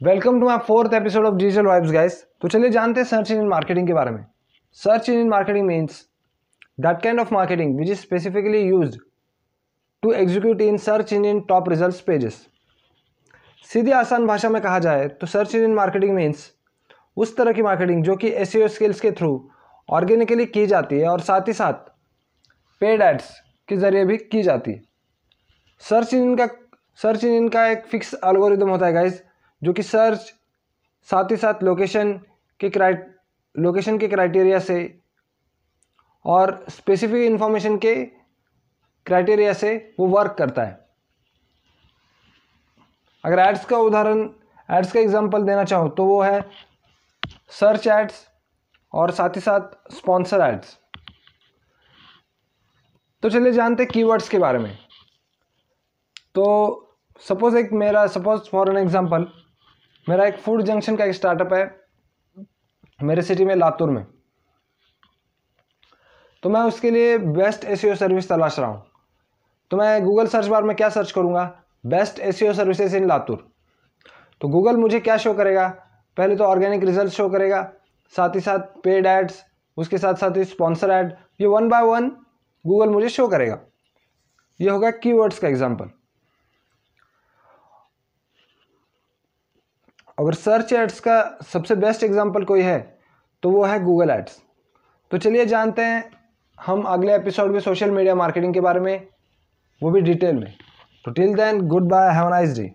Welcome to my fourth episode of digital vibes guys तो चलिए जानते हैं सर्च इंजन मार्केटिंग के बारे में। Search engine marketing means that kind of marketing which is specifically use to execute in search engine top result pages सीधी आसान भाषा में कहा जाए तो सर्च इंजन मार्केटिंग मीन्स उस तरह की मार्केटिंग जो कि एस स्किल्स के थ्रू ऑर्गेनिकली की जाती है और साथ ही साथ पेड एड्स के ज़रिए भी की जाती है। सर्च इंजन का सर्च इंजन का एक फिक्स एल्गोरिदम होता है गाइज़ जो कि सर्च साथ ही साथ लोकेशन के क्राइट लोकेशन के क्राइटेरिया से और स्पेसिफिक इन्फॉर्मेशन के क्राइटेरिया से वो वर्क करता है। अगर एड्स का उदाहरण एड्स का एग्जांपल देना चाहूँ तो वो है सर्च एड्स और साथ ही साथ स्पॉन्सर एड्स तो चलिए जानते हैं कीवर्ड्स के बारे में। तो सपोज़ एक मेरा सपोज़ फॉर एन एग्जांपल मेरा एक फ़ूड जंक्शन का एक स्टार्टअप है मेरे सिटी में लातूर में। तो मैं उसके लिए बेस्ट ए सर्विस तलाश रहा हूँ। तो मैं गूगल सर्च बार में क्या सर्च करूँगा? Best a services in Latur. तो गूगल मुझे क्या शो करेगा? पहले तो ऑर्गेनिक रिज़ल्ट शो करेगा, साथ ही साथ पेड एड्स उसके साथ साथ ही स्पॉन्सर एड ये वन बाय वन गूगल मुझे शो करेगा। ये होगा कीवर्ड्स का एग्जांपल अगर सर्च एड्स का सबसे बेस्ट एग्ज़ाम्पल कोई है तो वो है गूगल एड्स तो चलिए जानते हैं, हम अगले एपिसोड में सोशल मीडिया मार्केटिंग के बारे में, वो भी डिटेल में. तो till then goodbye have nice day